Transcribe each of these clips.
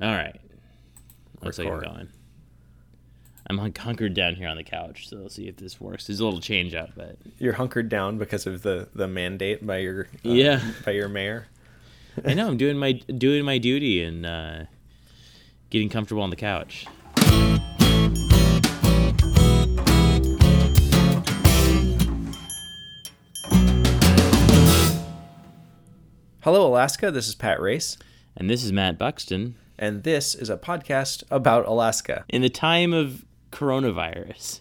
All right. Looks like I'm Record. going. I'm hunk- hunkered down here on the couch, so let's see if this works. There's a little change up, but You're hunkered down because of the the mandate by your uh, Yeah. by your mayor. I know I'm doing my doing my duty and uh, getting comfortable on the couch. Hello, Alaska. This is Pat Race, And this is Matt Buxton. And this is a podcast about Alaska. In the time of coronavirus.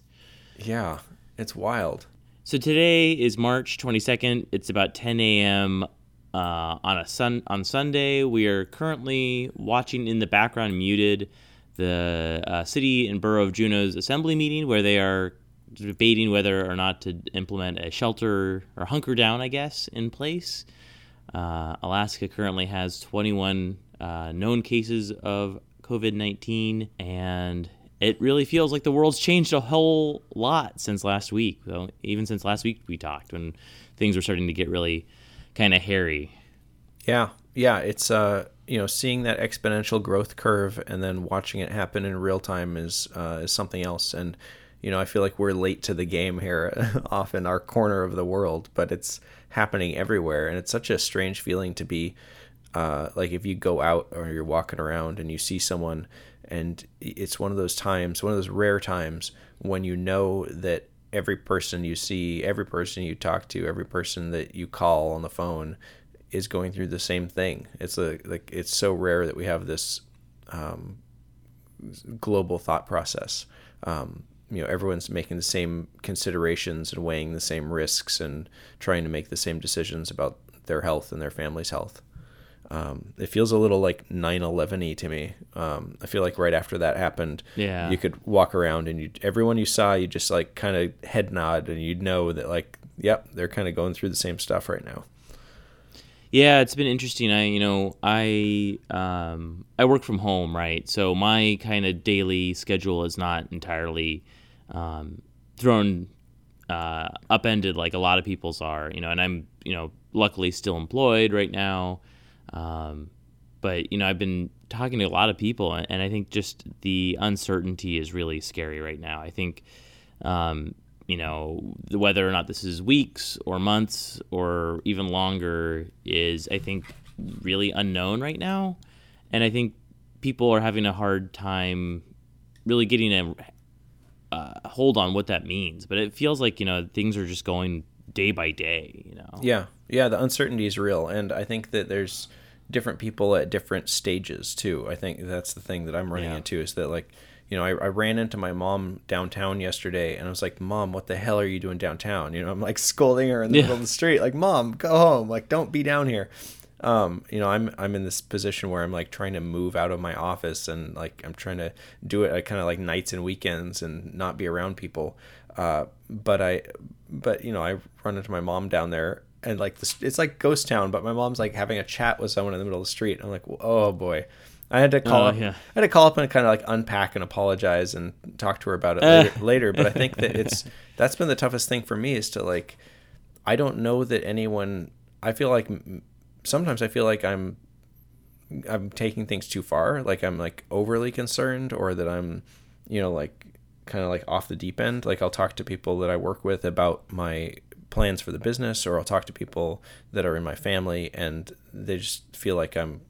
Yeah, it's wild. So today is March 22nd. It's about 10 a.m. Uh, on a sun on Sunday. We are currently watching in the background, muted, the uh, city and borough of Juneau's assembly meeting, where they are debating whether or not to implement a shelter or hunker down, I guess, in place. Uh, Alaska currently has 21 uh, known cases of COVID 19, and it really feels like the world's changed a whole lot since last week. Well, even since last week we talked, when things were starting to get really kind of hairy. Yeah, yeah. It's uh, you know, seeing that exponential growth curve and then watching it happen in real time is uh, is something else. And you know, I feel like we're late to the game here, off in our corner of the world, but it's happening everywhere, and it's such a strange feeling to be. Uh, like if you go out or you're walking around and you see someone and it's one of those times one of those rare times when you know that every person you see every person you talk to every person that you call on the phone is going through the same thing. It's a like it's so rare that we have this um, global thought process. Um, you know everyone's making the same considerations and weighing the same risks and trying to make the same decisions about their health and their family's health um, it feels a little like 9-11y to me um, i feel like right after that happened Yeah. you could walk around and you everyone you saw you just like kind of head nod and you'd know that like yep they're kind of going through the same stuff right now Yeah, it's been interesting. I, you know, I um, I work from home, right? So my kind of daily schedule is not entirely um, thrown uh, upended like a lot of people's are, you know. And I'm, you know, luckily still employed right now. Um, but you know, I've been talking to a lot of people, and, I think just the uncertainty is really scary right now. I think. Um, you know, whether or not this is weeks or months or even longer is, I think, really unknown right now. And I think people are having a hard time really getting a uh, hold on what that means. But it feels like, you know, things are just going day by day, you know? Yeah, yeah, the uncertainty is real, and I think that there's different people at different stages too. I think that's the thing that I'm running Yeah. into is that like, you know, I, I ran into my mom downtown yesterday, and I was like, "Mom, what the hell are you doing downtown?" You know, I'm like scolding her in the Yeah. middle of the street, like, "Mom, go home! Like, don't be down here." Um, you know, I'm I'm in this position where I'm like trying to move out of my office, and like I'm trying to do it kind of like nights and weekends, and not be around people. Uh, but I, but you know, I run into my mom down there, and like this, it's like ghost town. But my mom's like having a chat with someone in the middle of the street. I'm like, oh boy, I had to call Oh, up. yeah. I had to call up and kind of like unpack and apologize and talk to her about it Uh. later, later. But I think that it's that's been the toughest thing for me is to like, I don't know that anyone. I feel like sometimes I feel like I'm I'm taking things too far. Like I'm like overly concerned, or that I'm, you know, like kind of like off the deep end. Like I'll talk to people that I work with about my plans for the business, or I'll talk to people that are in my family, and they just feel like I'm,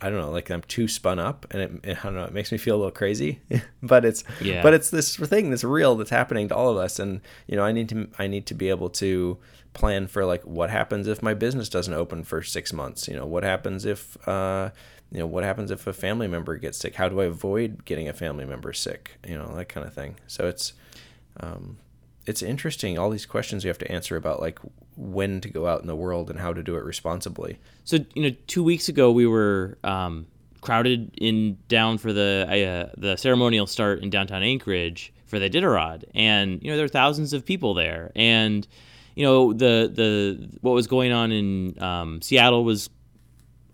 I don't know, like I'm too spun up, and it, I don't know, it makes me feel a little crazy. but it's, Yeah. but it's this thing that's real that's happening to all of us, and you know, I need to, I need to be able to plan for like what happens if my business doesn't open for six months. You know, what happens if, uh, you know, what happens if a family member gets sick? How do I avoid getting a family member sick? You know, that kind of thing. So it's, um, it's interesting all these questions you have to answer about like when to go out in the world and how to do it responsibly. So you know, two weeks ago we were um, crowded in down for the uh, the ceremonial start in downtown Anchorage for the Iditarod, and you know there were thousands of people there, and you know the the what was going on in um, Seattle was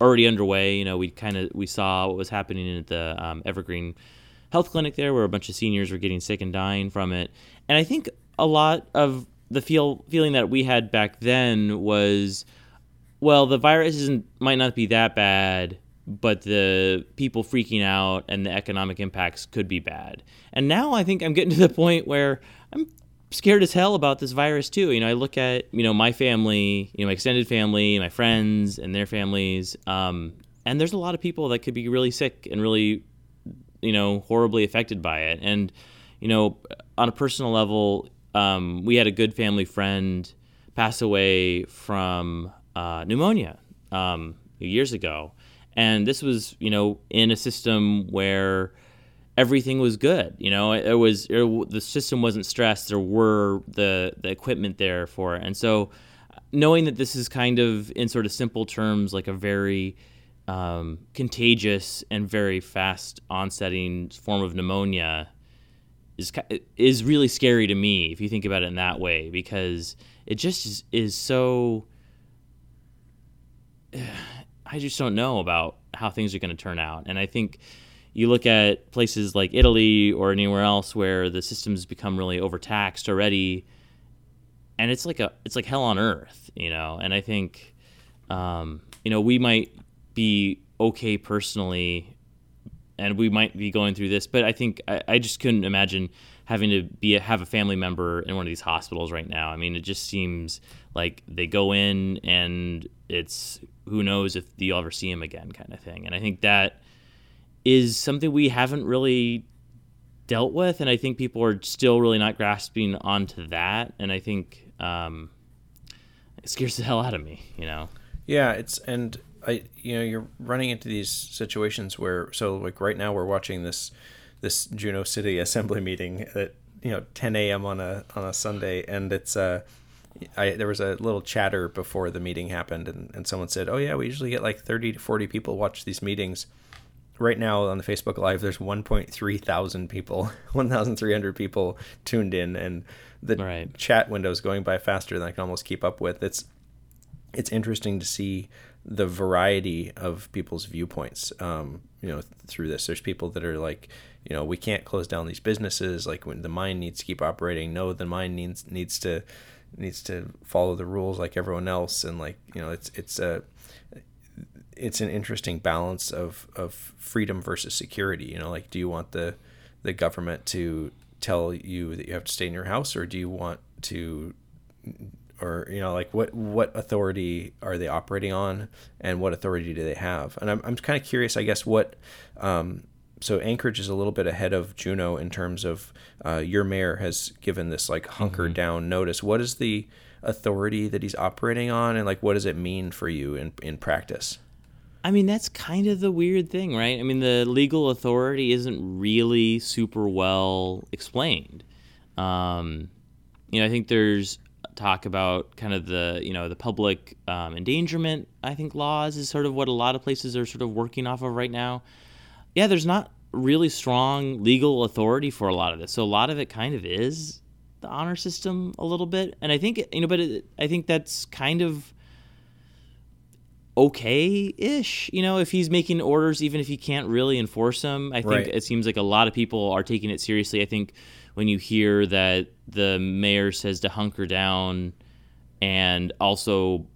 already underway. You know, we kind of we saw what was happening at the um, Evergreen Health Clinic there, where a bunch of seniors were getting sick and dying from it. And I think a lot of the feel feeling that we had back then was, well, the virus isn't might not be that bad. but the people freaking out and the economic impacts could be bad. And now I think I'm getting to the point where I'm scared as hell about this virus too. You know, I look at you know my family, you know my extended family, my friends and their families, um, and there's a lot of people that could be really sick and really, you know, horribly affected by it. And you know, on a personal level, um, we had a good family friend pass away from uh, pneumonia um, years ago, and this was you know in a system where everything was good. You know, it, it was it, the system wasn't stressed. There were the the equipment there for it, and so knowing that this is kind of in sort of simple terms like a very um, contagious and very fast onsetting form of pneumonia is is really scary to me if you think about it in that way because it just is, is so I just don't know about how things are going to turn out and I think you look at places like Italy or anywhere else where the systems become really overtaxed already, and it's like a it's like hell on earth, you know. And I think, um, you know, we might be okay personally, and we might be going through this, but I think I, I just couldn't imagine having to be a, have a family member in one of these hospitals right now. I mean, it just seems like they go in and it's who knows if you'll ever see him again, kind of thing. And I think that is something we haven't really dealt with, and I think people are still really not grasping onto that. And I think um, it scares the hell out of me, you know. Yeah, it's and I you know you're running into these situations where so like right now we're watching this this Juneau City Assembly meeting at you know 10 a.m. on a on a Sunday, and it's uh I there was a little chatter before the meeting happened, and, and someone said, "Oh yeah, we usually get like 30 to 40 people watch these meetings." Right now on the Facebook Live, there's 1.3 thousand people, 1,300 people tuned in, and the right. chat window is going by faster than I can almost keep up with. It's it's interesting to see the variety of people's viewpoints. Um, you know, through this, there's people that are like, you know, we can't close down these businesses. Like when the mine needs to keep operating. No, the mine needs needs to needs to follow the rules like everyone else. And like you know, it's it's a it's an interesting balance of, of freedom versus security. You know, like do you want the the government to tell you that you have to stay in your house, or do you want to, or you know, like what what authority are they operating on, and what authority do they have? And I'm I'm kind of curious, I guess, what. Um, so Anchorage is a little bit ahead of Juneau in terms of uh, your mayor has given this like hunker mm-hmm. down notice. What is the authority that he's operating on, and like what does it mean for you in in practice? I mean, that's kind of the weird thing, right? I mean, the legal authority isn't really super well explained. Um, you know, I think there's talk about kind of the you know the public um, endangerment. I think laws is sort of what a lot of places are sort of working off of right now. Yeah, there's not really strong legal authority for a lot of this, so a lot of it kind of is the honor system a little bit, and I think you know, but it, I think that's kind of okay-ish you know if he's making orders even if he can't really enforce them i think right. it seems like a lot of people are taking it seriously. I think when you hear that the mayor says to hunker down and also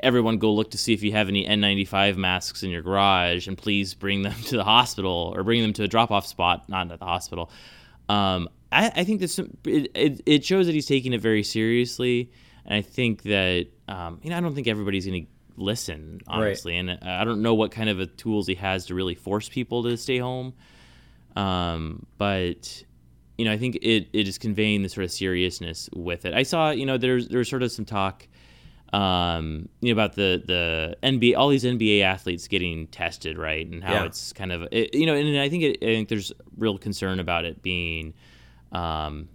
everyone go look to see if you have any n95 masks in your garage and please bring them to the hospital or bring them to a drop-off spot not at the hospital. Um, I, I, think this it, it, it, shows that he's taking it very seriously. And i think that um, you know i don't think everybody's going to listen honestly right. and i don't know what kind of a tools he has to really force people to stay home um, but you know i think it, it is conveying the sort of seriousness with it i saw you know there's there's sort of some talk um, you know about the the NBA all these NBA athletes getting tested right and how yeah. it's kind of it, you know and I think it, I think there's real concern about it being um,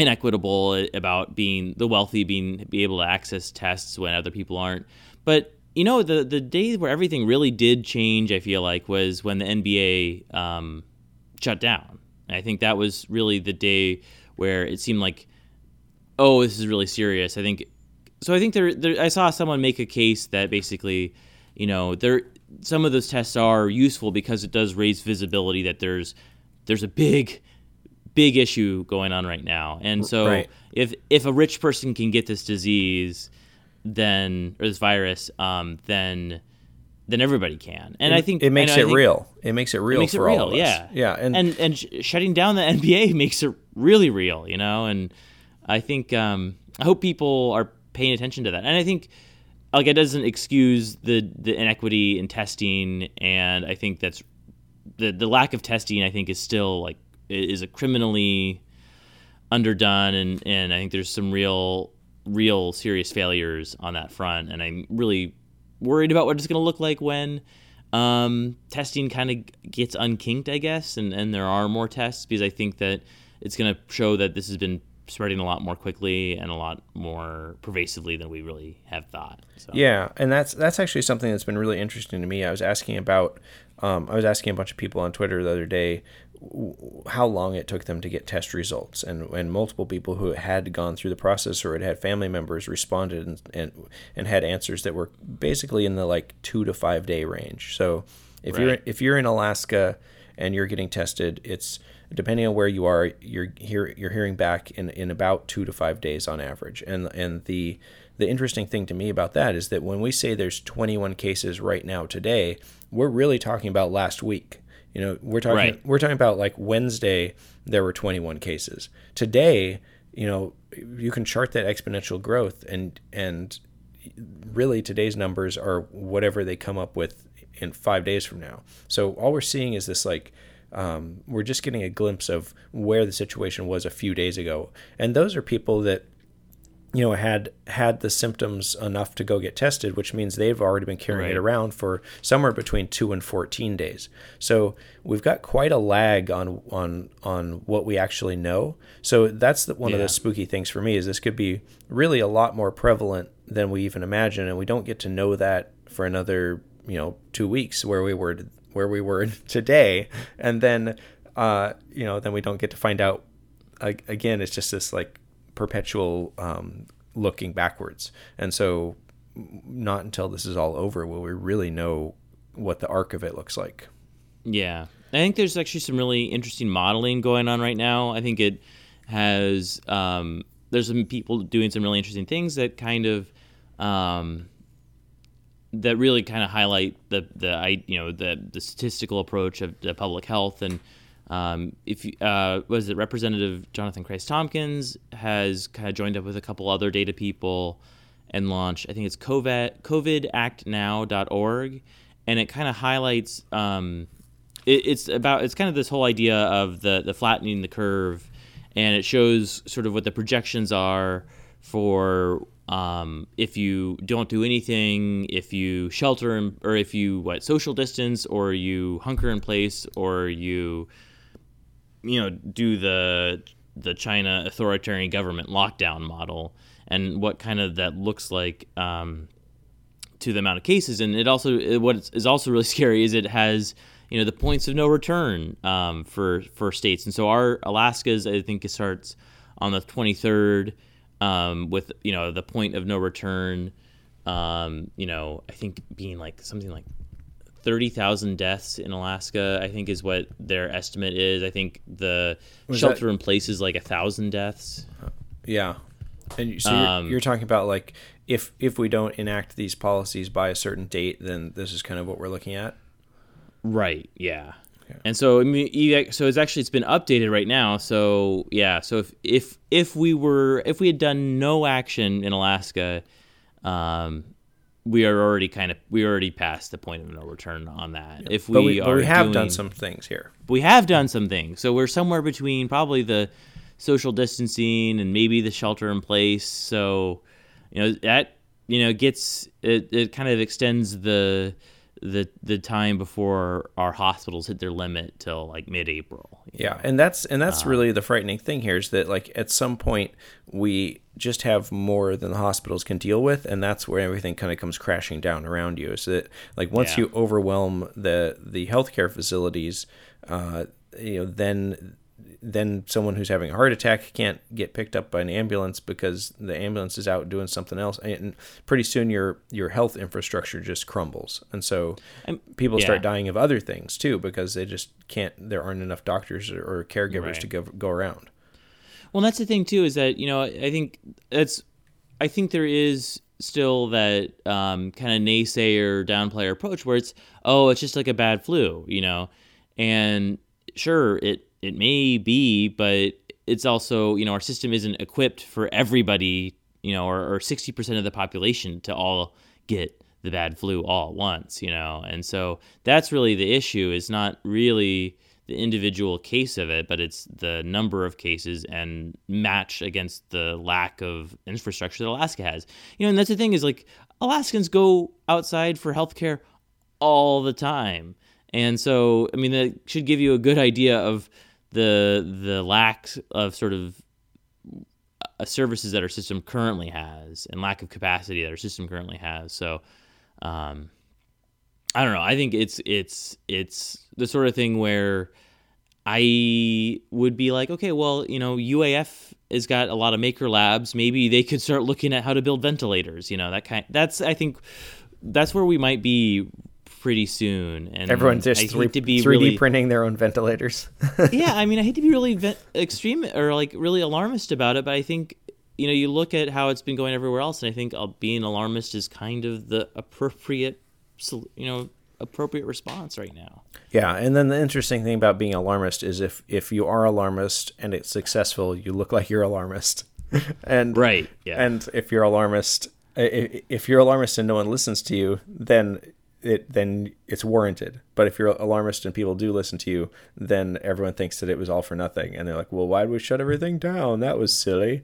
inequitable about being the wealthy being be able to access tests when other people aren't. But you know, the the day where everything really did change, I feel like, was when the NBA um, shut down. And I think that was really the day where it seemed like, oh, this is really serious. I think so. I think there, there I saw someone make a case that basically, you know, there some of those tests are useful because it does raise visibility that there's there's a big big issue going on right now. And so right. if if a rich person can get this disease, then or this virus, um, then then everybody can. And I think it makes it think real. It makes it real It makes it for all of us. yeah, yeah, and, and and sh- shutting down the NBA makes it really real, you know. And I think um, I hope people are paying attention to that. And I think like it doesn't excuse the the inequity in testing, and I think that's the the lack of testing. I think is still like is a criminally underdone, and and I think there's some real real serious failures on that front, and I'm really worried about what it's going to look like when um, testing kind of gets unkinked, I guess, and, and there are more tests because I think that it's going to show that this has been spreading a lot more quickly and a lot more pervasively than we really have thought. So. Yeah, and that's that's actually something that's been really interesting to me. I was asking about, um, I was asking a bunch of people on Twitter the other day how long it took them to get test results, and and multiple people who had gone through the process or had had family members responded and and, and had answers that were basically in the like two to five day range. So if you're if you're in Alaska and you're getting tested, it's depending on where you are, you're hear, you're hearing back in, in about two to five days on average. And and the the interesting thing to me about that is that when we say there's 21 cases right now today, we're really talking about last week. You know, we're talking Right. we're talking about like Wednesday there were 21 cases. Today, you know, you can chart that exponential growth and and really today's numbers are whatever they come up with in five days from now. So all we're seeing is this like um, we're just getting a glimpse of where the situation was a few days ago, and those are people that you know had had the symptoms enough to go get tested, which means they've already been carrying it around for somewhere between two and fourteen days. So we've got quite a lag on on on what we actually know. So that's the, one of Yeah. the spooky things for me is this could be really a lot more prevalent than we even imagine, and we don't get to know that for another you know two weeks where we were where we were today, and then uh, you know then we don't get to find out again. It's just this like perpetual um, looking backwards, and so not until this is all over will we really know what the arc of it looks like. Yeah. I think there's actually some really interesting modeling going on right now. I think it has um, there's some people doing some really interesting things that kind of um, that really kind of highlight the the I you know the the statistical approach of the public health and um, if you- uh, was it Representative Jonathan Kreiss-Tomkins has kind of joined up with a couple other data people and launched I think it's COVID COVIDActNow.org and it kind of highlights um, it, it's about it's kind of this whole idea of the the flattening the curve. And it shows sort of what the projections are for um, if you don't do anything, if you shelter in, or if you what social distance, or you hunker in place, or you you know do the the China authoritarian government lockdown model, and what kind of that looks like um, to the amount of cases. And it also what is- is also really scary is it has you know the points of no return um, for for states. And so our Alaska's I think it starts on the 23rd um, with you know the point of no return. Um, you know I think being like something like 30,000 deaths in Alaska, I think is what their estimate is. I think the Was shelter in place is like a thousand deaths. Yeah, and so Um, you're, you're talking about like if if we don't enact these policies by a certain date, then this is kind of what we're looking at. Right. Yeah. And so I mean, so it's actually it's been updated right now. So yeah. So if if if we were if we had done no action in Alaska, um, we are already kind of we already passed the point of no return on that. If we But we, are but we have doing, done some things here. we have done some things. So we're somewhere between probably the social distancing and maybe the shelter in place. So, you know, that you know gets it, it kind of extends the the the time before our hospitals hit their limit till like mid-April. you Yeah, and that's and that's really the frightening thing here is that like at some point we just have more than the hospitals can deal with, and that's where everything kind of comes crashing down around you. So that like once Yeah. you overwhelm the the healthcare facilities, uh, you know then then someone who's having a heart attack can't get picked up by an ambulance because the ambulance is out doing something else, and pretty soon your your health infrastructure just crumbles, and so people yeah. start dying of other things too because they just can't. There aren't enough doctors or, or caregivers Right. to go go around. Well, that's the thing too is that you know I think that's I think there is still that um, kind of naysayer downplayer approach where it's oh it's just like a bad flu you know and sure it it may be but it's also you know our system isn't equipped for everybody you know or, or 60% of the population to all get the bad flu all at once you know and so that's really the issue is not really the individual case of it, but it's the number of cases and match against the lack of infrastructure that Alaska has. You know, and that's the thing is like Alaskans go outside for healthcare all the time. And so, I mean, that should give you a good idea of the the lack of sort of uh, services that our system currently has and lack of capacity that our system currently has. So, um, I don't know. I think it's it's it's the sort of thing where I would be like, okay, well, you know, UAF has got a lot of maker labs. Maybe they could start looking at how to build ventilators. You know, that kind. That's I think that's where we might be pretty soon. And everyone's just three, 3D really, printing their own ventilators. yeah, I mean, I hate to be really extreme or like really alarmist about it, but I think you know, you look at how it's been going everywhere else, and I think uh, being alarmist is kind of the appropriate, you know, appropriate response right now. Yeah, and then the interesting thing about being alarmist is if if you are alarmist and it's successful, you look like you're alarmist. and right, yeah. And if you're alarmist, if you're alarmist and no one listens to you, then it then it's warranted. But if you're alarmist and people do listen to you, then everyone thinks that it was all for nothing, and they're like, "Well, why did we shut everything down? That was silly."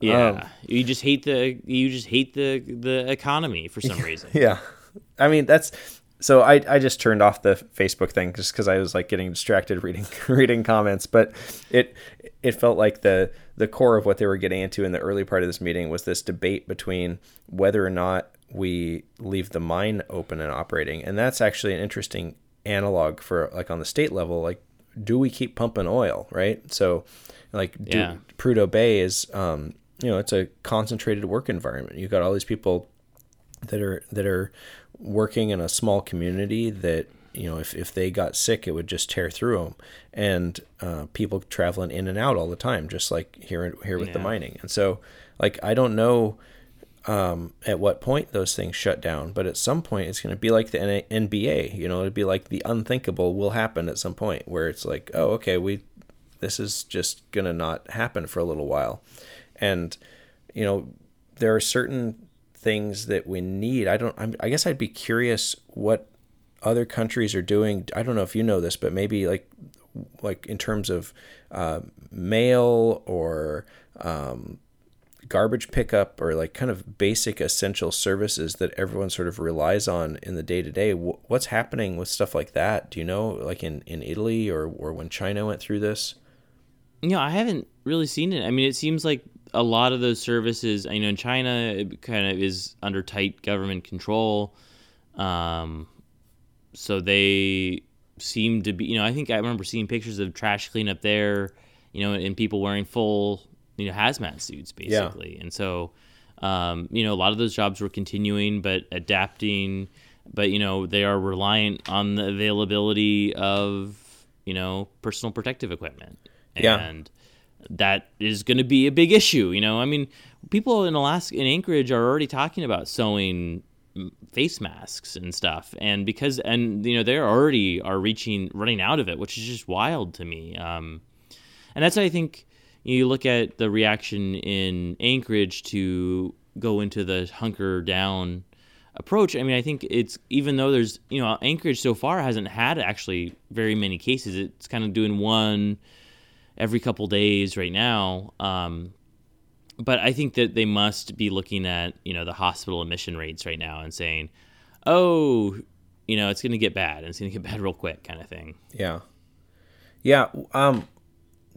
Yeah, um, you just hate the you just hate the the economy for some reason. Yeah, I mean that's so I, I just turned off the Facebook thing just because I was like getting distracted reading reading comments. But it it felt like the the core of what they were getting into in the early part of this meeting was this debate between whether or not we leave the mine open and operating, and that's actually an interesting analog for like on the state level. Like, do we keep pumping oil, right? So, like, do, yeah. Prudhoe Bay is um, you know it's a concentrated work environment. You've got all these people that are that are working in a small community that you know if, if they got sick it would just tear through them and uh, people traveling in and out all the time just like here here with yeah. the mining and so like i don't know um, at what point those things shut down but at some point it's going to be like the nba you know it'd be like the unthinkable will happen at some point where it's like oh okay we this is just going to not happen for a little while and you know there are certain things that we need. I don't. I'm, I guess I'd be curious what other countries are doing. I don't know if you know this, but maybe like like in terms of uh, mail or um, garbage pickup or like kind of basic essential services that everyone sort of relies on in the day to day. What's happening with stuff like that? Do you know, like in, in Italy or, or when China went through this? Know, I haven't really seen it. I mean, it seems like a lot of those services, you know, in China, it kind of is under tight government control. Um, so they seem to be, you know, I think I remember seeing pictures of trash cleanup there, you know, and people wearing full, you know, hazmat suits basically. Yeah. And so, um, you know, a lot of those jobs were continuing, but adapting, but, you know, they are reliant on the availability of, you know, personal protective equipment. Yeah. And, that is going to be a big issue. You know, I mean, people in Alaska, in Anchorage, are already talking about sewing face masks and stuff, and because and you know they already are reaching running out of it, which is just wild to me. Um, and that's I think you look at the reaction in Anchorage to go into the hunker down approach. I mean, I think it's even though there's you know Anchorage so far hasn't had actually very many cases. It's kind of doing one every couple days right now. Um, but I think that they must be looking at you know the hospital admission rates right now and saying, oh, you know it's going to get bad and it's going to get bad real quick, kind of thing. Yeah, yeah. Um,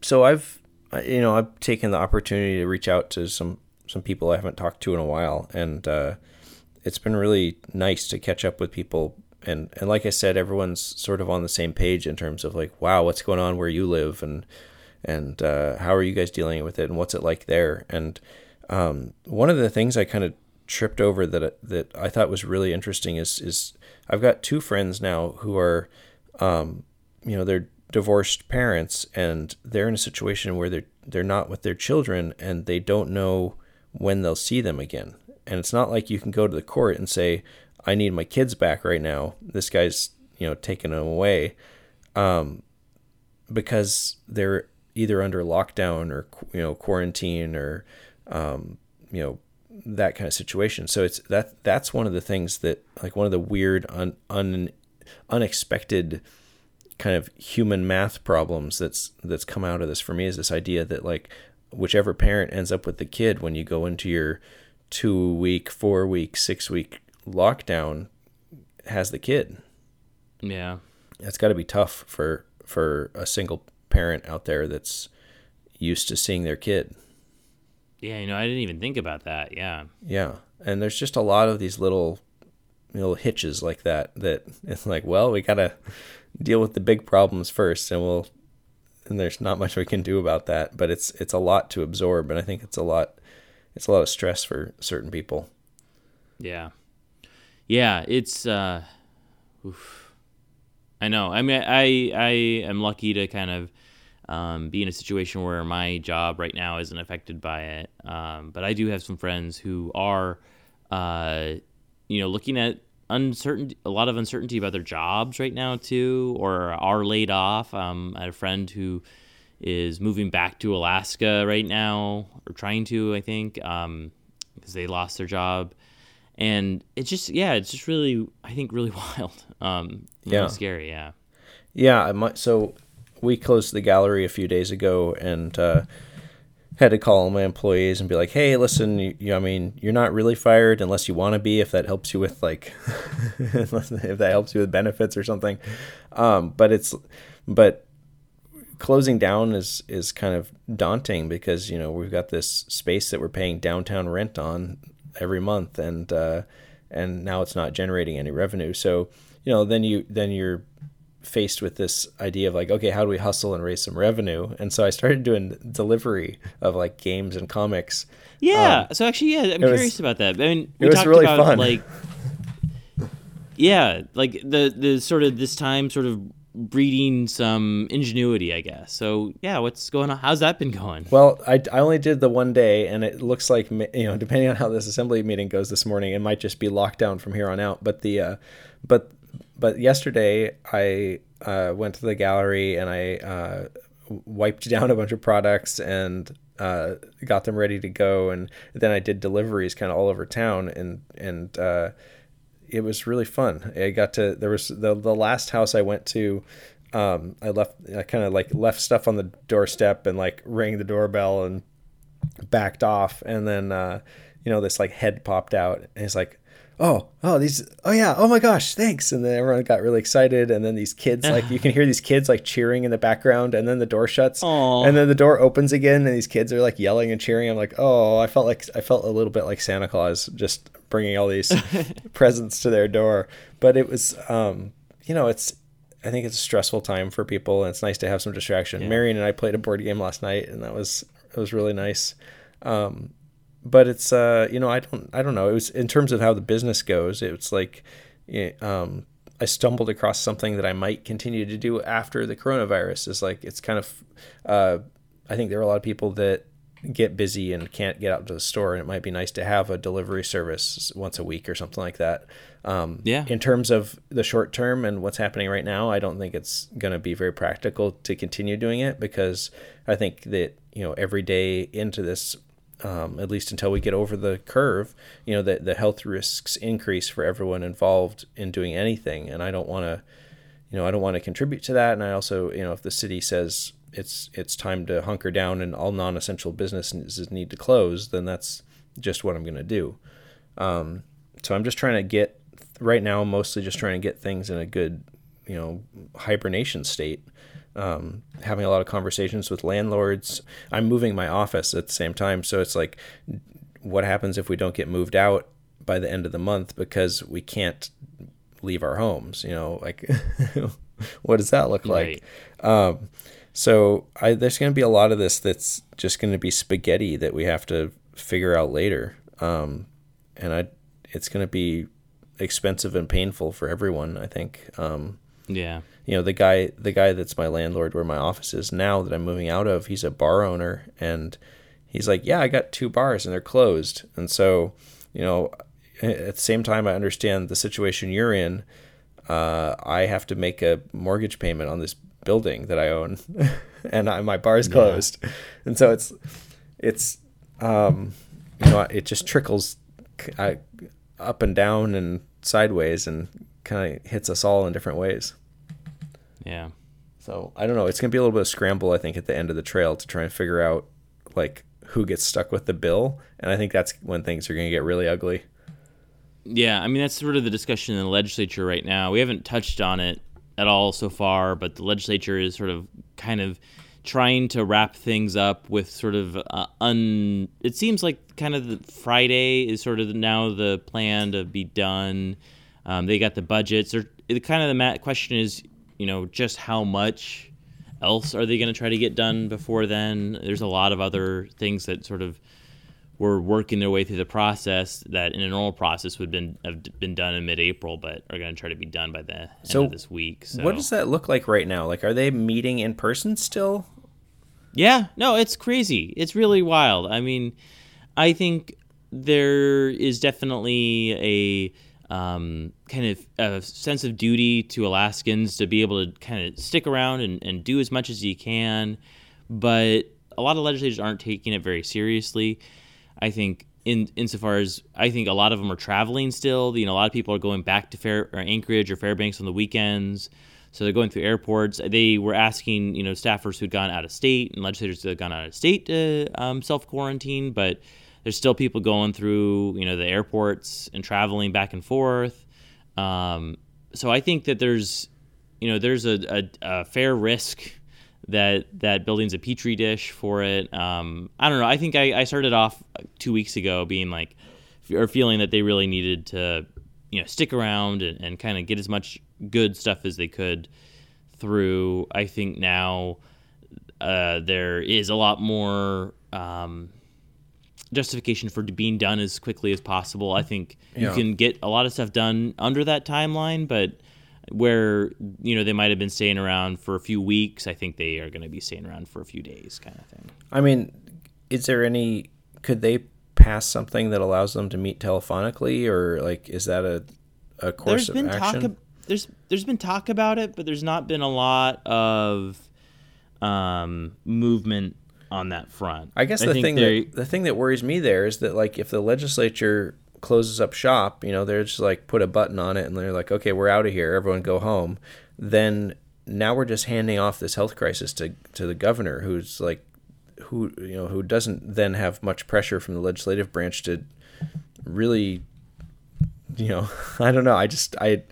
so I've you know I've taken the opportunity to reach out to some some people I haven't talked to in a while, and uh, it's been really nice to catch up with people. And and like I said, everyone's sort of on the same page in terms of like, wow, what's going on where you live, and and uh, how are you guys dealing with it and what's it like there and um, one of the things i kind of tripped over that that i thought was really interesting is is i've got two friends now who are um, you know they're divorced parents and they're in a situation where they're they're not with their children and they don't know when they'll see them again and it's not like you can go to the court and say, "I need my kids back right now." This guy's you know taking them away, um, because they're either under lockdown or you know quarantine or um, you know that kind of situation. So it's that that's one of the things that like one of the weird un, un unexpected kind of human math problems that's that's come out of this for me is this idea that like whichever parent ends up with the kid when you go into your two week, four week, six week lockdown has the kid. Yeah. That's got to be tough for for a single parent out there that's used to seeing their kid. Yeah, you know, I didn't even think about that. Yeah. Yeah. And there's just a lot of these little little hitches like that that it's like, well, we got to deal with the big problems first and we'll and there's not much we can do about that, but it's it's a lot to absorb and I think it's a lot it's a lot of stress for certain people. Yeah. Yeah, it's uh oof. I know. I mean I I am lucky to kind of um, be in a situation where my job right now isn't affected by it. Um, but I do have some friends who are, uh, you know, looking at uncertainty, a lot of uncertainty about their jobs right now too, or are laid off. Um, I had a friend who is moving back to Alaska right now, or trying to, I think, because um, they lost their job. And it's just, yeah, it's just really, I think, really wild. Um, really yeah. scary, yeah. Yeah, I might, so we closed the gallery a few days ago and uh, had to call all my employees and be like, "Hey, listen, you, you, I mean, you're not really fired unless you want to be. If that helps you with like, if that helps you with benefits or something, um, but it's, but." closing down is is kind of daunting because you know we've got this space that we're paying downtown rent on every month and uh, and now it's not generating any revenue so you know then you then you're faced with this idea of like, okay, how do we hustle and raise some revenue? And so I started doing delivery of like games and comics. Yeah. Um, so actually, yeah, I'm curious was, about that. I mean, we talked really about fun. like, yeah, like the the sort of this time sort of breeding some ingenuity, I guess. So yeah, what's going on? How's that been going? Well, I, I only did the one day, and it looks like you know, depending on how this assembly meeting goes this morning, it might just be locked down from here on out. But the uh, but but yesterday I uh, went to the gallery and I uh, wiped down a bunch of products and uh, got them ready to go. And then I did deliveries kind of all over town and and uh, it was really fun. I got to there was the the last house I went to. Um, I left I kind of like left stuff on the doorstep and like rang the doorbell and backed off and then uh, you know this like head popped out and he's like oh, oh, these, oh yeah, oh my gosh, thanks. And then everyone got really excited. And then these kids, like, you can hear these kids like cheering in the background. And then the door shuts. Aww. And then the door opens again. And these kids are like yelling and cheering. I'm like, oh, I felt like, I felt a little bit like Santa Claus just bringing all these presents to their door. But it was, um, you know, it's, I think it's a stressful time for people. And it's nice to have some distraction. Yeah. Marion and I played a board game last night. And that was, it was really nice. Um, but it's uh you know I don't I don't know. It was in terms of how the business goes it's like um I stumbled across something that I might continue to do after the coronavirus. Is like it's kind of uh I think there are a lot of people that get busy and can't get out to the store and it might be nice to have a delivery service once a week or something like that. Um, yeah. in terms of the short term and what's happening right now i don't think it's going to be very practical to continue doing it because i think that you know every day into this um, at least until we get over the curve, you know, the, the health risks increase for everyone involved in doing anything. And I don't want to, you know, I don't want to contribute to that. And I also, you know, if the city says it's it's time to hunker down and all non-essential businesses need to close, then that's just what I'm going to do. Um, so I'm just trying to get right now, mostly just trying to get things in a good, you know, hibernation state um, having a lot of conversations with landlords. I'm moving my office at the same time, so it's like, what happens if we don't get moved out by the end of the month because we can't leave our homes? You know, like, what does that look like? Um, so I, there's going to be a lot of this that's just going to be spaghetti that we have to figure out later, um, and I, it's going to be expensive and painful for everyone. I think. Um, yeah you know the guy the guy that's my landlord where my office is now that I'm moving out of he's a bar owner and he's like yeah I got two bars and they're closed and so you know, at the same time, I understand the situation you're in. Uh, I have to make a mortgage payment on this building that I own, and I, my bar is closed, yeah. and so it's it's um, you know it just trickles up and down and sideways and kind of hits us all in different ways. Yeah. So I don't know. It's gonna be a little bit of scramble, I think, at the end of the trail to try and figure out like who gets stuck with the bill, and I think that's when things are gonna get really ugly. Yeah, I mean that's sort of the discussion in the legislature right now. We haven't touched on it at all so far, but the legislature is sort of kind of trying to wrap things up with sort of uh, un. It seems like kind of the Friday is sort of now the plan to be done. Um, they got the budgets. Or the kind of the question is, you know, just how much else are they going to try to get done before then? There's a lot of other things that sort of were working their way through the process that in a normal process would been have been done in mid-April, but are going to try to be done by the end so of this week. So. What does that look like right now? Like, are they meeting in person still? Yeah, no, it's crazy. It's really wild. I mean, I think there is definitely a um, kind of a sense of duty to Alaskans to be able to kind of stick around and, and do as much as you can, but a lot of legislators aren't taking it very seriously. I think in insofar as I think a lot of them are traveling still. You know, a lot of people are going back to Fair or Anchorage or Fairbanks on the weekends. So they're going through airports. They were asking, you know, staffers who'd gone out of state and legislators who had gone out of state to um, self quarantine, but there's still people going through, you know, the airports and traveling back and forth. Um, so I think that there's, you know, there's a, a, a fair risk that that building's a petri dish for it. Um, I don't know. I think I, I started off two weeks ago being like, or feeling that they really needed to, you know, stick around and, and kind of get as much good stuff as they could through. I think now uh, there is a lot more um, justification for being done as quickly as possible. I think yeah. you can get a lot of stuff done under that timeline, but where you know they might have been staying around for a few weeks, I think they are going to be staying around for a few days, kind of thing. I mean, is there any? Could they pass something that allows them to meet telephonically, or like is that a a course there's of been action? Talk, there's there's been talk about it, but there's not been a lot of um, movement on that front. I guess the I thing that the thing that worries me there is that like if the legislature closes up shop, you know, they're just like put a button on it and they're like, okay, we're out of here, everyone go home. Then now we're just handing off this health crisis to to the governor, who's like, who you know, who doesn't then have much pressure from the legislative branch to really, you know, I don't know. I just I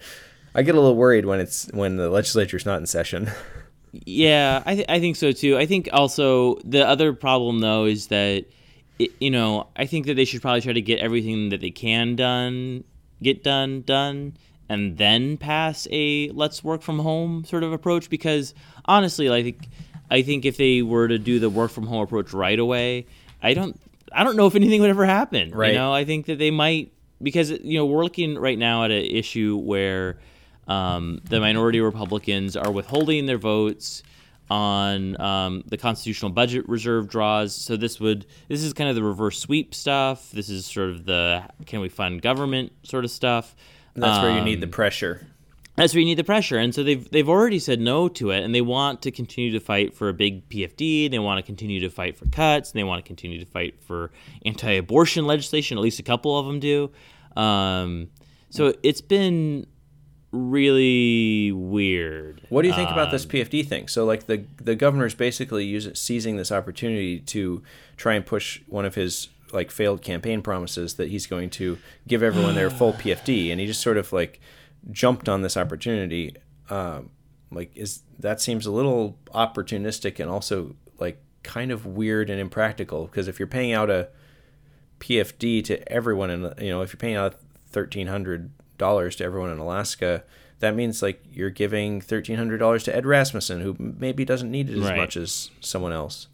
I get a little worried when it's when the legislature's not in session. Yeah, I th- I think so too. I think also the other problem though is that it, you know, I think that they should probably try to get everything that they can done, get done, done, and then pass a let's work from home sort of approach. Because honestly, like I think if they were to do the work from home approach right away, I don't I don't know if anything would ever happen. Right. You know, I think that they might because you know we're looking right now at an issue where um, the minority Republicans are withholding their votes on um, the constitutional budget reserve draws. So this would this is kind of the reverse sweep stuff. This is sort of the can we fund government sort of stuff. And that's um, where you need the um, pressure. That's where you need the pressure, and so they've they've already said no to it, and they want to continue to fight for a big PFD. They want to continue to fight for cuts, and they want to continue to fight for anti-abortion legislation. At least a couple of them do. Um, so it's been really weird. What do you think um, about this um, PFD thing? So like the the governor's basically using seizing this opportunity to try and push one of his like failed campaign promises that he's going to give everyone their full PFD, and he just sort of like jumped on this opportunity. Um, like is that seems a little opportunistic and also like kind of weird and impractical because if you're paying out a PFD to everyone and you know if you're paying out thirteen hundred dollars to everyone in Alaska, that means like you're giving thirteen hundred dollars to Ed Rasmuson, who maybe doesn't need it as right. much as someone else.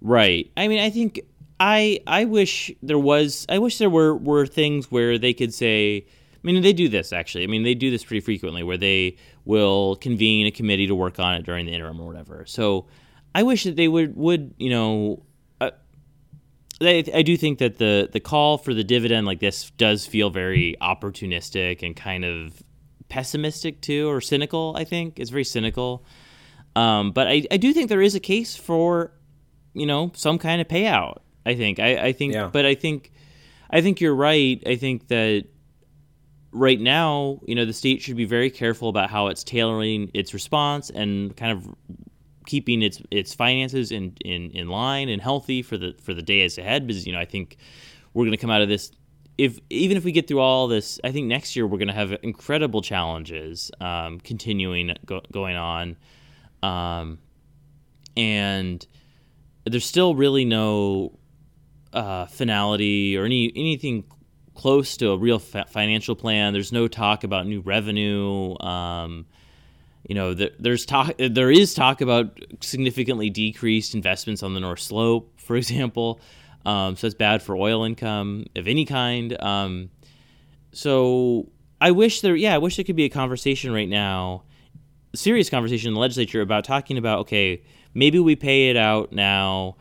Right. I mean, I think I I wish there was I wish there were were things where they could say. I mean, they do this actually. I mean, they do this pretty frequently, where they will convene a committee to work on it during the interim or whatever. So, I wish that they would would you know I, I do think that the the call for the dividend like this does feel very opportunistic and kind of pessimistic too, or cynical. I think it's very cynical. Um, but I, I do think there is a case for, you know, some kind of payout. I think I, I think, Yeah. but I think, I think you're right. I think that right now, you know, the state should be very careful about how it's tailoring its response and kind of keeping its its finances in, in, in line and healthy for the for the days ahead. Because you know, I think we're going to come out of this. If even if we get through all this, I think next year we're going to have incredible challenges um, continuing go, going on, um, and there's still really no uh, finality or any anything close to a real fa- financial plan. There's no talk about new revenue. Um, you know, there, there's talk. There is talk about significantly decreased investments on the North Slope, for example. Um, so it's bad for oil income of any kind. Um, so I wish there, yeah, I wish there could be a conversation right now, serious conversation in the legislature about talking about okay, maybe we pay it out now,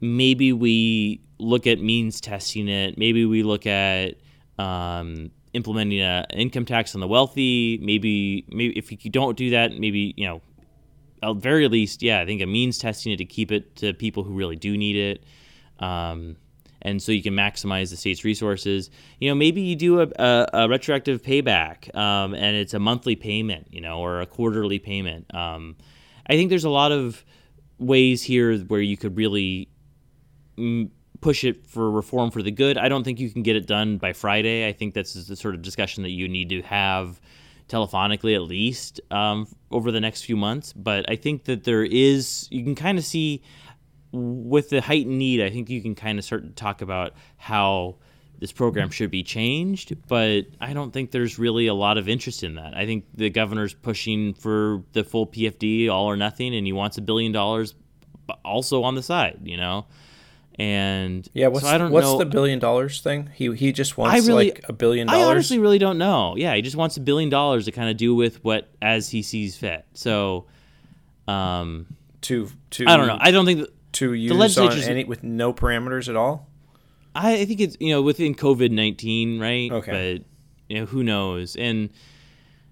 maybe we look at means testing it, maybe we look at um, implementing a income tax on the wealthy. Maybe maybe if you don't do that, maybe you know, at very least, yeah, I think a means testing it to keep it to people who really do need it. Um, and so you can maximize the state's resources. You know, maybe you do a, a, a retroactive payback, um, and it's a monthly payment, you know, or a quarterly payment. Um, I think there's a lot of ways here where you could really mm, push it for reform for the good. I don't think you can get it done by Friday. I think that's the sort of discussion that you need to have telephonically at least um, over the next few months. But I think that there is, you can kind of see with the heightened need, I think you can kind of start to talk about how this program should be changed, but I don't think there's really a lot of interest in that. I think the governor's pushing for the full PFD, all or nothing, and he wants a billion dollars also on the side, you know? And Yeah, what's so I don't what's know. the billion dollars thing? He he just wants I really- like a billion I dollars. honestly really don't know. Yeah, he just wants a billion dollars to kind of do with what as he sees fit. So, um, to to I don't know. I don't think that, to use on legislature's- any with no parameters at all. I, I think it's you know within COVID nineteen, right? Okay. But you know who knows and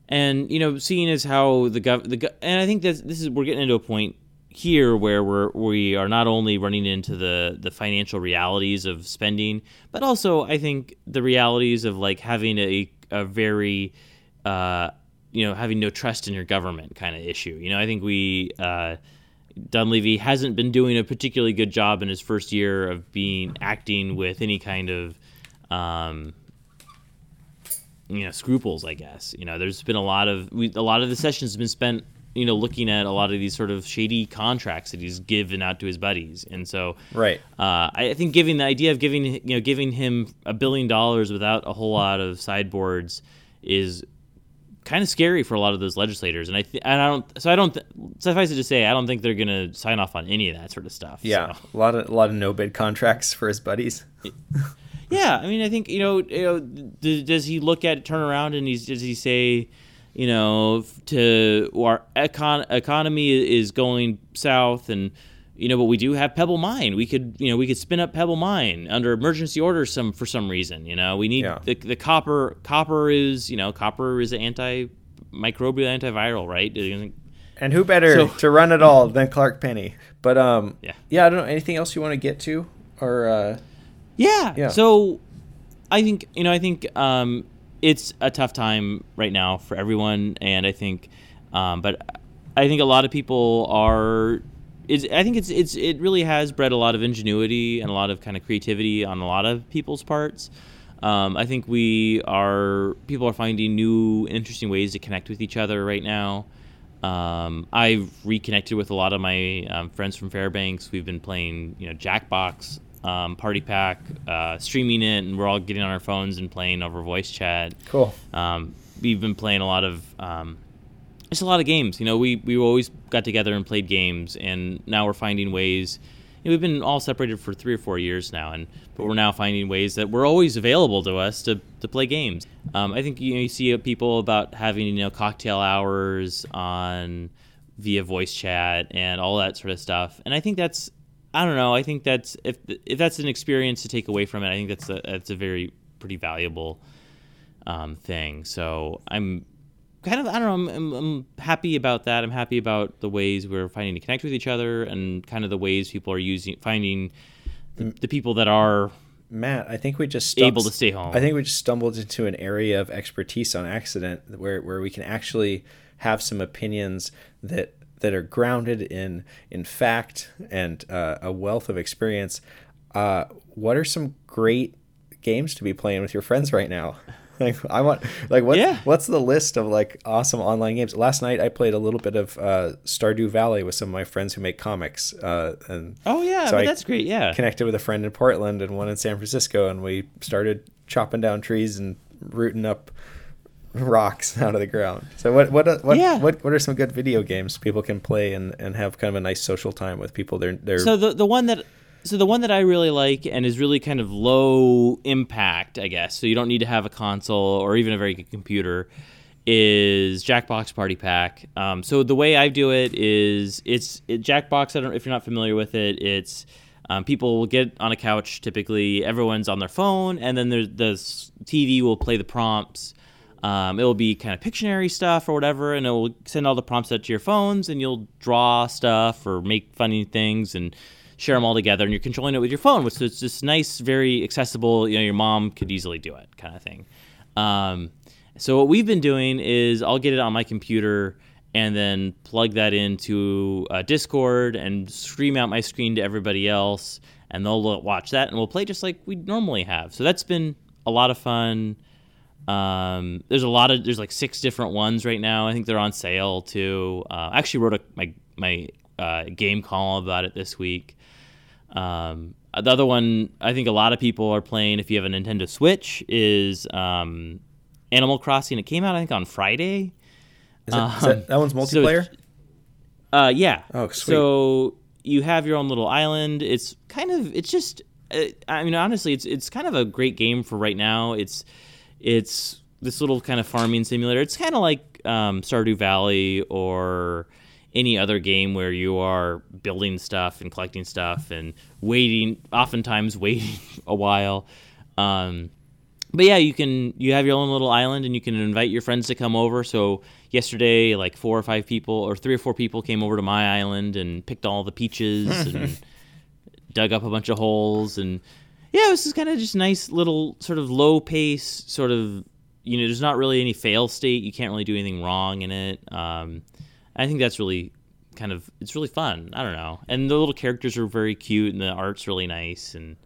and you know seeing as how the gov the gov- and I think that this is we're getting into a point here where we're we are not only running into the the financial realities of spending, but also I think the realities of like having a a very uh, you know having no trust in your government kind of issue. You know, I think we. Uh, Dunleavy hasn't been doing a particularly good job in his first year of being acting with any kind of um, you know scruples i guess you know there's been a lot of we, a lot of the sessions have been spent you know looking at a lot of these sort of shady contracts that he's given out to his buddies and so Right. uh, I think giving the idea of giving you know giving him a billion dollars without a whole lot of sideboards is kind of scary for a lot of those legislators, and I th- and I don't so I don't th- suffice it to say I don't think they're gonna sign off on any of that sort of stuff. Yeah, so. a lot of a lot of no bid contracts for his buddies. Yeah, I mean, I think you know, you know, d- does he look at turn around and he's does he say, you know, to our econ- economy is going south and you know, but we do have Pebble Mine. We could, you know, we could spin up Pebble Mine under emergency order some for some reason. You know, we need Yeah. the the copper. Copper is, you know, copper is anti microbial antiviral, right? And who better So- to run it all than Clark Penney? But um, Yeah. yeah. I don't know. Anything else you want to get to, or uh, Yeah. Yeah. So I think you know I think um, it's a tough time right now for everyone, and I think, um, but I think a lot of people are. It's, I think it's it's it really has bred a lot of ingenuity and a lot of kind of creativity on a lot of people's parts. Um, I think we are people are finding new interesting ways to connect with each other right now. Um, I've reconnected with a lot of my um, friends from Fairbanks. We've been playing, you know, Jackbox, um, Party Pack, uh, streaming it, and we're all getting on our phones and playing over voice chat. cool? Um, we've been playing a lot of um, just a lot of games. You know, we we always got together and played games, and now we're finding ways. You know, we've been all separated for three or four years now, and but we're now finding ways that we're always available to us to, to play games. Um, I think you know you see people about having you know cocktail hours on via voice chat and all that sort of stuff, and I think that's I don't know. I think that's if if that's an experience to take away from it, I think that's a that's a very pretty valuable um, thing. So I'm kind of I don't know. I'm, I'm, I'm, happy about that. I'm happy about the ways we're finding to connect with each other and kind of the ways people are using finding the, the people that are Matt, I think we just able to stay home. I think we just stumbled into an area of expertise on accident where where we can actually have some opinions that that are grounded in in fact and uh, a wealth of experience. Uh, what are some great games to be playing with your friends right now? like I want like what yeah. what's the list of like awesome online games? Last night I played a little bit of uh, Stardew Valley with some of my friends who make comics. Uh, and oh yeah, so that's great. Yeah, connected with a friend in Portland and one in San Francisco, and we started chopping down trees and rooting up rocks out of the ground. So what what uh, what yeah. what what are some good video games people can play and, and have kind of a nice social time with people? They're they're so the the one that so the one that I really like and is really kind of low impact, I guess. So you don't need to have a console or even a very good computer. Is Jackbox Party Pack. Um, so the way I do it is it's it, Jackbox. I don't if you're not familiar with it. It's um, people will get on a couch. Typically, everyone's on their phone, and then there's the TV will play the prompts. Um, it'll be kind of Pictionary stuff or whatever, and it will send all the prompts out to your phones, and you'll draw stuff or make funny things and share them all together. And you're controlling it with your phone, which is just nice, very accessible. You know, your mom could easily do it, kind of thing. Um, so what we've been doing is I'll get it on my computer and then plug that into uh, Discord and scream out my screen to everybody else, and they'll watch that, and we'll play just like we normally have. So that's been a lot of fun. Um, there's a lot of there's like six different ones right now. I think they're on sale too. Uh, I actually wrote a, my my uh, game column about it this week. Um, the other one I think a lot of people are playing if you have a Nintendo Switch is um, Animal Crossing. It came out I think on Friday. Is that, um, is that, that one's multiplayer? So, uh, yeah. Oh, sweet. So you have your own little island. It's kind of it's just uh, I mean honestly it's it's kind of a great game for right now. It's it's this little kind of farming simulator. It's kind of like um, Stardew Valley or any other game where you are building stuff and collecting stuff and waiting, oftentimes waiting a while. Um, but yeah, you can you have your own little island and you can invite your friends to come over. So yesterday, like four or five people or three or four people came over to my island and picked all the peaches and dug up a bunch of holes and yeah, this is kind of just nice little sort of low pace sort of you know. There's not really any fail state. You can't really do anything wrong in it. Um, I think that's really kind of it's really fun. I don't know, and the little characters are very cute, and the art's really nice, and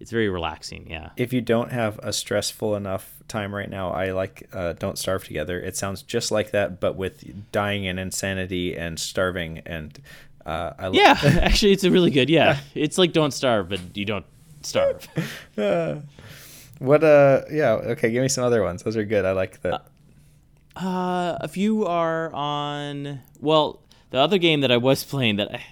it's very relaxing. Yeah. If you don't have a stressful enough time right now, I like uh, Don't Starve Together. It sounds just like that, but with dying and insanity and starving and. Uh, I yeah, actually, it's a really good. Yeah, it's like Don't Starve, but you don't starve. uh, what? Uh, yeah. Okay, give me some other ones. Those are good. I like that. Uh, a few are on. Well, the other game that I was playing that I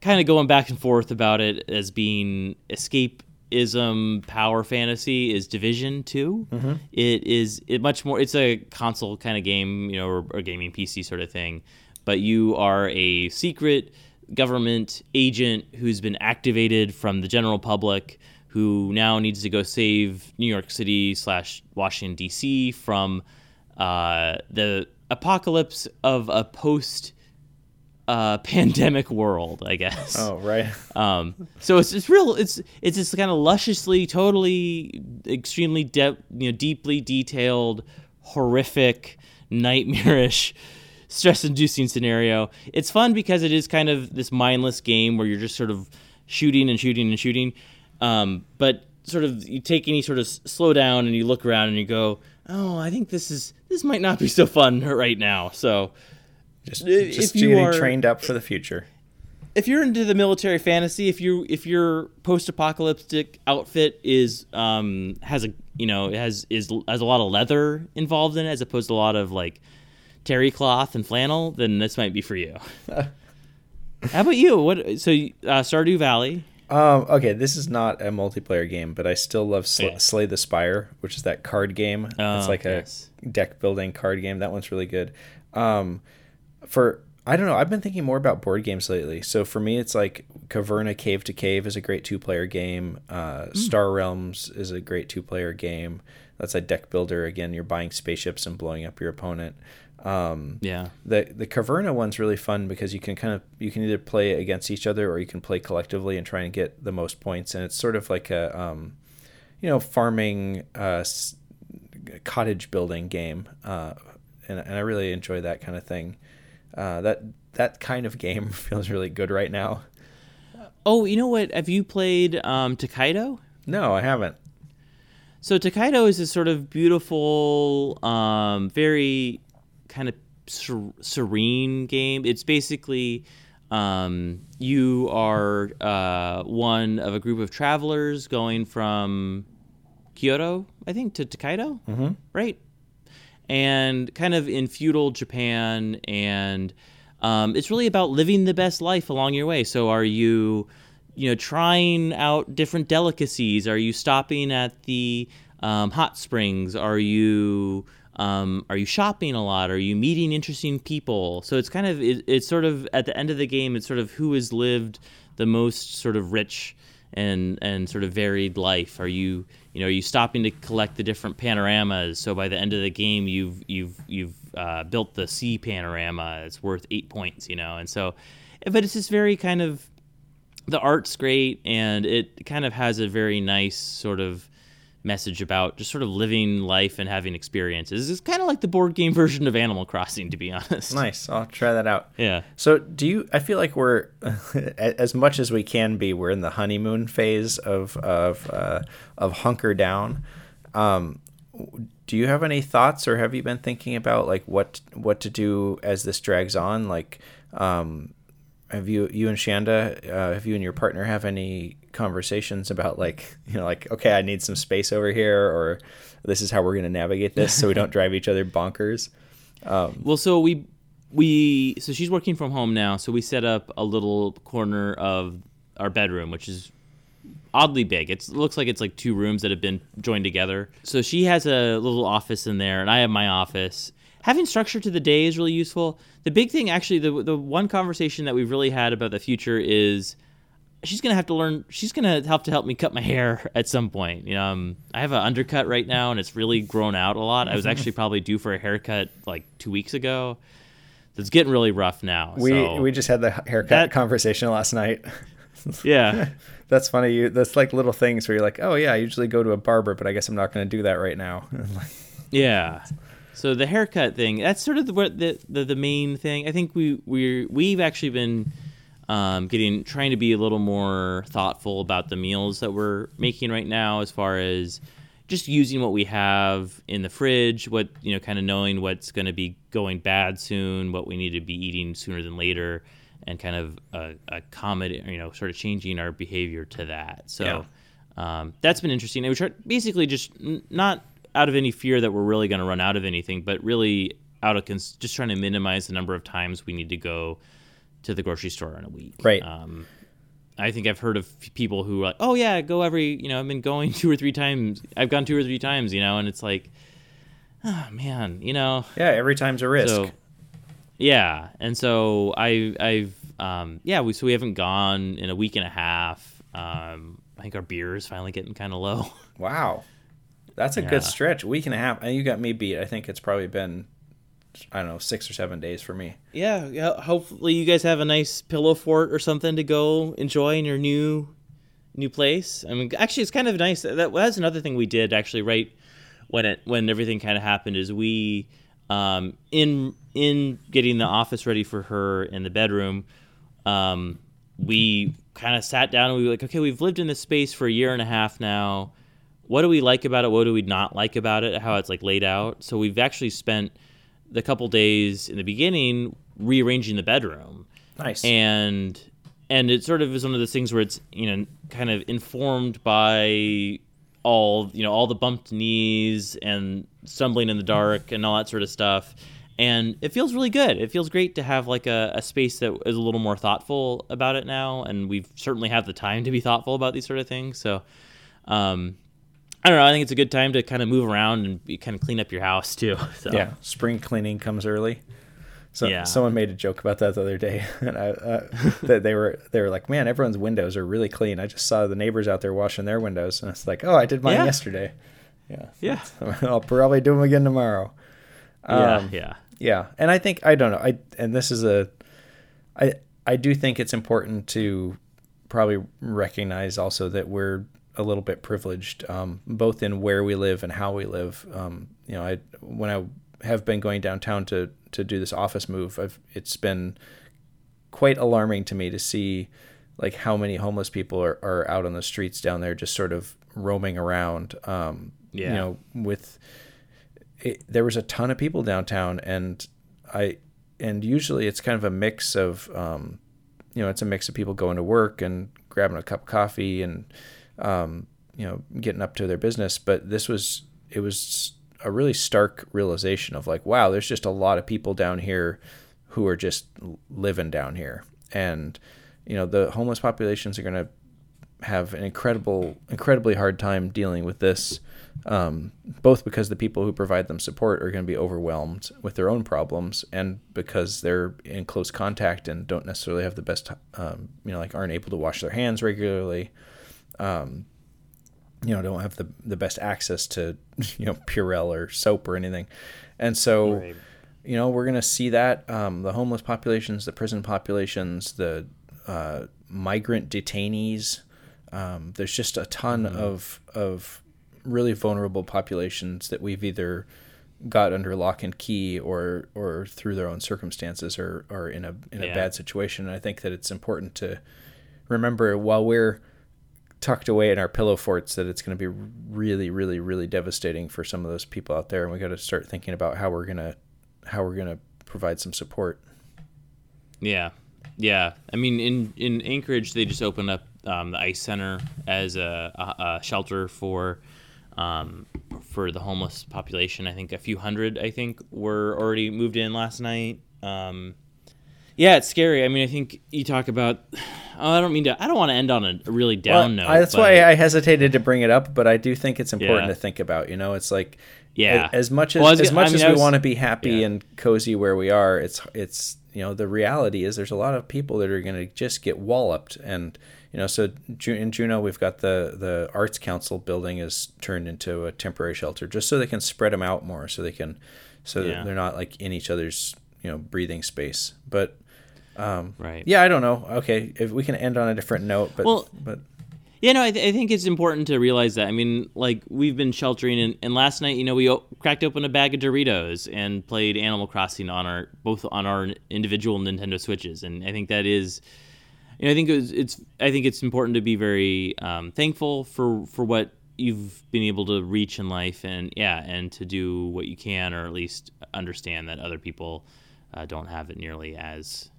kind of going back and forth about it as being escapism power fantasy is Division 2. Mm-hmm. It is it much more. It's a console kind of game, you know, or, or gaming PC sort of thing. But you are a secret government agent who's been activated from the general public who now needs to go save New York City slash Washington D.C. from uh, the apocalypse of a post uh, pandemic world, I guess. Oh right. Um, so it's it's real. It's it's this kind of lusciously, totally, extremely de- you know, deeply detailed, horrific, nightmarish stress inducing scenario. It's fun because it is kind of this mindless game where you're just sort of shooting and shooting and shooting. Um, but sort of you take any sort of slow down and you look around and you go, oh, I think this is this might not be so fun right now. So just, just if you are trained up for the future. If you're into the military fantasy, if you if your post-apocalyptic outfit is um has a you know has is has a lot of leather involved in it as opposed to a lot of like terry cloth and flannel, then this might be for you. How about you? What? So uh, Stardew Valley. Um, okay, this is not a multiplayer game, but I still love Sl- yeah. Slay the Spire, which is that card game. Oh, it's like yes. a deck building card game. That one's really good. Um, for I don't know. I've been thinking more about board games lately. So for me, it's like Caverna Cave to Cave is a great two player game. Uh, mm. Star Realms is a great two player game. That's a deck builder. Again, you're buying spaceships and blowing up your opponent. Um, yeah. The the Caverna one's really fun because you can kind of you can either play against each other or you can play collectively and try and get the most points. And it's sort of like a um, you know farming uh, cottage building game. Uh, and, and I really enjoy that kind of thing. Uh, that that kind of game feels really good right now. Oh, you know what? Have you played um, Tokaido? No, I haven't. So Tokaido is this sort of beautiful, um, very kind of ser- serene game. It's basically um, you are uh, one of a group of travelers going from Kyoto, I think, to Tokaido, mm-hmm. right? And kind of in feudal Japan, and um, it's really about living the best life along your way. So, are you, you know, trying out different delicacies? Are you stopping at the um, hot springs? Are you um, are you shopping a lot? Are you meeting interesting people? So it's kind of it, it's sort of at the end of the game, it's sort of who has lived the most sort of rich and and sort of varied life. Are you you know are you stopping to collect the different panoramas? So by the end of the game, you've you've you've uh, built the sea panorama. It's worth eight points. You know, and so, but it's just very kind of the art's great and it kind of has a very nice sort of message about just sort of living life and having experiences. It's kind of like the board game version of Animal Crossing, to be honest. Nice. I'll try that out. Yeah. So, do you? I feel like we're as much as we can be. We're in the honeymoon phase of of uh, of hunker down. Um, do you have any thoughts, or have you been thinking about like what what to do as this drags on? Like, um, have you you and Shanda, uh, have you and your partner have any conversations about like you know like okay I need some space over here or this is how we're gonna navigate this so we don't drive each other bonkers. Um, well, so we we so she's working from home now, so we set up a little corner of our bedroom, which is oddly big. It's, it looks like it's like two rooms that have been joined together. So she has a little office in there, and I have my office having structure to the day is really useful. The big thing, actually, the the one conversation that we've really had about the future is she's gonna have to learn. She's gonna have to help me cut my hair at some point. You know, um, I have an undercut right now, and it's really grown out a lot. I was actually probably due for a haircut like two weeks ago. It's getting really rough now. We so we just had the haircut that, conversation last night. yeah, that's funny. You that's like little things where you're like, oh yeah, I usually go to a barber, but I guess I'm not going to do that right now. yeah. So the haircut thing, that's sort of the, the the, the main thing. I think we we we've actually been um, getting trying to be a little more thoughtful about the meals that we're making right now, as far as just using what we have in the fridge, what you know, kind of knowing what's going to be going bad soon, what we need to be eating sooner than later, and kind of uh, accommodate, you know, sort of changing our behavior to that. So. Yeah. Um, that's been interesting. And we try basically just n- not out of any fear that we're really going to run out of anything, but really out of cons- just trying to minimize the number of times we need to go to the grocery store in a week. Right. Um, I think I've heard of people who are like, oh yeah, go every, you know, I've been going two or three times. I've gone two or three times, you know, and it's like, oh man, you know. Yeah, every time's a risk. So, yeah, and so I, I've, um, yeah, we so we haven't gone in a week and a half. Um, I think our beer is finally getting kind of low. Wow. That's a yeah. good stretch. A week and a half. And you got me beat. I think it's probably been I don't know, six or seven days for me. Yeah, yeah. Hopefully you guys have a nice pillow fort or something to go enjoy in your new new place. I mean actually it's kind of nice. That was another thing we did actually right when it when everything kind of happened is we um, in in getting the office ready for her in the bedroom, um, we kind of sat down and we were like, okay, we've lived in this space for a year and a half now what do we like about it? What do we not like about it? How it's like laid out. So we've actually spent the couple days in the beginning rearranging the bedroom. Nice. And and it sort of is one of those things where it's you know kind of informed by all you know all the bumped knees and stumbling in the dark and all that sort of stuff and it feels really good it feels great to have like a, a space that is a little more thoughtful about it now and we've certainly have the time to be thoughtful about these sort of things so um, I don't know. I think it's a good time to kind of move around and kind of clean up your house too. So. Yeah, spring cleaning comes early. So Yeah. someone made a joke about that the other day, and I, uh, that they were they were like, "Man, everyone's windows are really clean." I just saw the neighbors out there washing their windows, and it's like, "Oh, I did mine Yeah. yesterday." Yeah, Yeah. I'll probably do them again tomorrow. yeah, Um, yeah, yeah, and I think I don't know. I and this is a, I I do think it's important to probably recognize also that we're a little bit privileged, um, both in where we live and how we live. Um, you know, I when I have been going downtown to to do this office move, I've it's been quite alarming to me to see like how many homeless people are, are out on the streets down there just sort of roaming around um Yeah. you know with it, there was a ton of people downtown and i and usually it's kind of a mix of um you know it's a mix of people going to work and grabbing a cup of coffee and um you know getting up to their business but this was it was a really stark realization of like wow there's just a lot of people down here who are just living down here. And you know the homeless populations are going to have an incredible incredibly hard time dealing with this um, both because the people who provide them support are going to be overwhelmed with their own problems and because they're in close contact and don't necessarily have the best um, you know like aren't able to wash their hands regularly um, you know don't have the the best access to you know Purell or soap or anything. And so Right. you know we're going to see that um, the homeless populations the prison populations the uh, migrant detainees. Um, there's just a ton of of really vulnerable populations that we've either got under lock and key or or through their own circumstances or are in a in a bad situation. And I think that it's important to remember while we're tucked away in our pillow forts that it's going to be really really really devastating for some of those people out there and we got to start thinking about how we're going to how we're going to provide some support Yeah, yeah. I mean, in in Anchorage, they just opened up um, the Ice Center as a, a, a shelter for um, for the homeless population. I think a few hundred, I think, were already moved in last night. Um, yeah, it's scary. I mean, I think you talk about. Oh, I don't mean to. I don't want to end on a really down Well, note. I- that's but- why I hesitated to bring it up, but I do think it's important Yeah. to think about. You know, it's like Yeah. as much as Well, I was as much I mean, as we was- want to be happy yeah. and cozy where we are, it's it's you know the reality is there's a lot of people that are going to just get walloped, and you know so in Juneau we've got the the Arts Council building is turned into a temporary shelter just so they can spread them out more, so they can so Yeah. that they're not like in each other's you know breathing space, but. Right. Yeah, I don't know. Okay, if we can end on a different note, but Well, but Yeah, no, I, th- I think it's important to realize that. I mean, like we've been sheltering, and, and last night, you know, we o- cracked open a bag of Doritos and played Animal Crossing on our both on our individual Nintendo Switches, and I think that is, you know, I think it's, it's I think it's important to be very um, thankful for for what you've been able to reach in life, and yeah, and to do what you can, or at least understand that other people uh, don't have it nearly as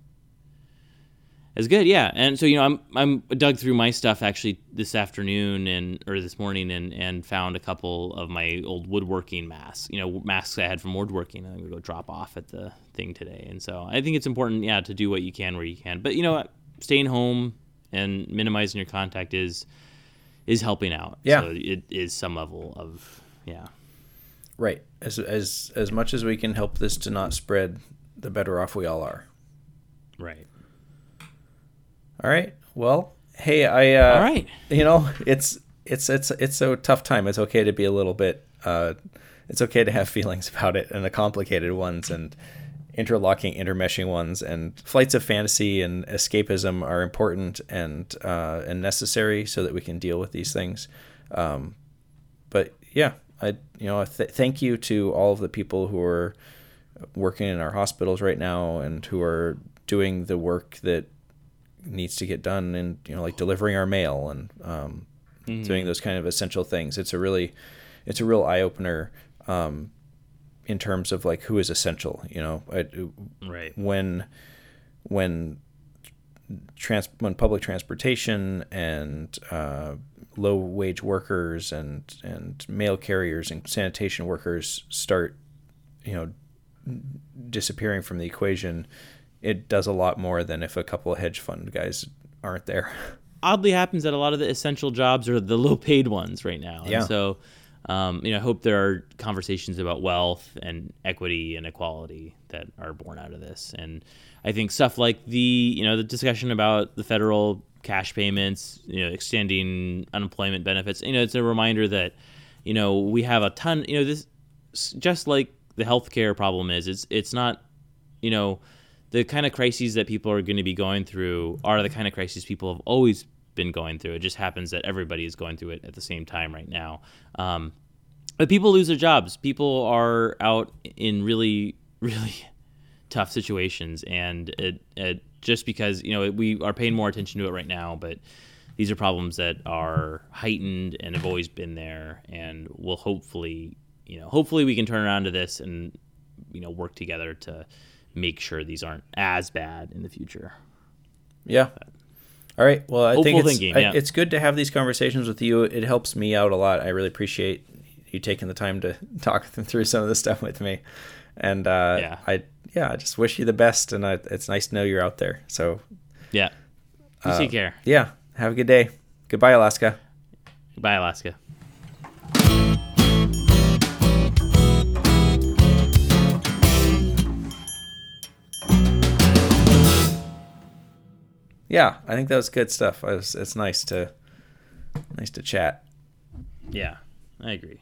as good, yeah. And so you know, I'm I'm dug through my stuff actually this afternoon and or this morning and and found a couple of my old woodworking masks. You know, masks I had from woodworking. I'm gonna go drop off at the thing today. And so I think it's important, yeah, to do what you can where you can. But you know, staying home and minimizing your contact is is helping out. Yeah. So it is some level of yeah. Right. As as as much as we can help this to not spread, the better off we all are. Right. All right. Well, hey, I uh All right. you know, it's it's it's it's a tough time. It's okay to be a little bit uh it's okay to have feelings about it and the complicated ones and interlocking intermeshing ones and flights of fantasy and escapism are important and uh and necessary so that we can deal with these things. Um but yeah, I you know, th- thank you to all of the people who are working in our hospitals right now and who are doing the work that needs to get done and you know like delivering our mail and um, doing those kind of essential things. It's a really it's a real eye-opener um, in terms of like who is essential you know? I, Right. when when trans when public transportation and uh, low wage workers and and mail carriers and sanitation workers start you know disappearing from the equation it does a lot more than if a couple of hedge fund guys aren't there oddly happens that a lot of the essential jobs are the low paid ones right now. Yeah. And so um, you know, I hope there are conversations about wealth and equity and equality that are born out of this. And I think stuff like the, you know, the discussion about the federal cash payments, you know, extending unemployment benefits, you know, it's a reminder that, you know, we have a ton, you know, this just like the healthcare problem is, it's it's not, you know, the kind of crises that people are going to be going through are the kind of crises people have always been going through. It just happens that everybody is going through it at the same time right now. Um, but people lose their jobs. People are out in really, really tough situations, and it, it just because you know we are paying more attention to it right now, but these are problems that are heightened and have always been there, and will hopefully, you know, hopefully we can turn around to this and you know work together to make sure these aren't as bad in the future. Yeah. All right. Well, I think it's, thinking, I- it's good to have these conversations with you. It helps me out a lot. I really appreciate you taking the time to talk through some of this stuff with me. And uh, Yeah. I yeah, I just wish you the best, and I, it's nice to know you're out there. So Yeah. You take care. yeah, have a good day. Goodbye, Alaska. Goodbye, Alaska. Yeah, I think that was good stuff. Was, it's nice to nice to chat. Yeah, I agree.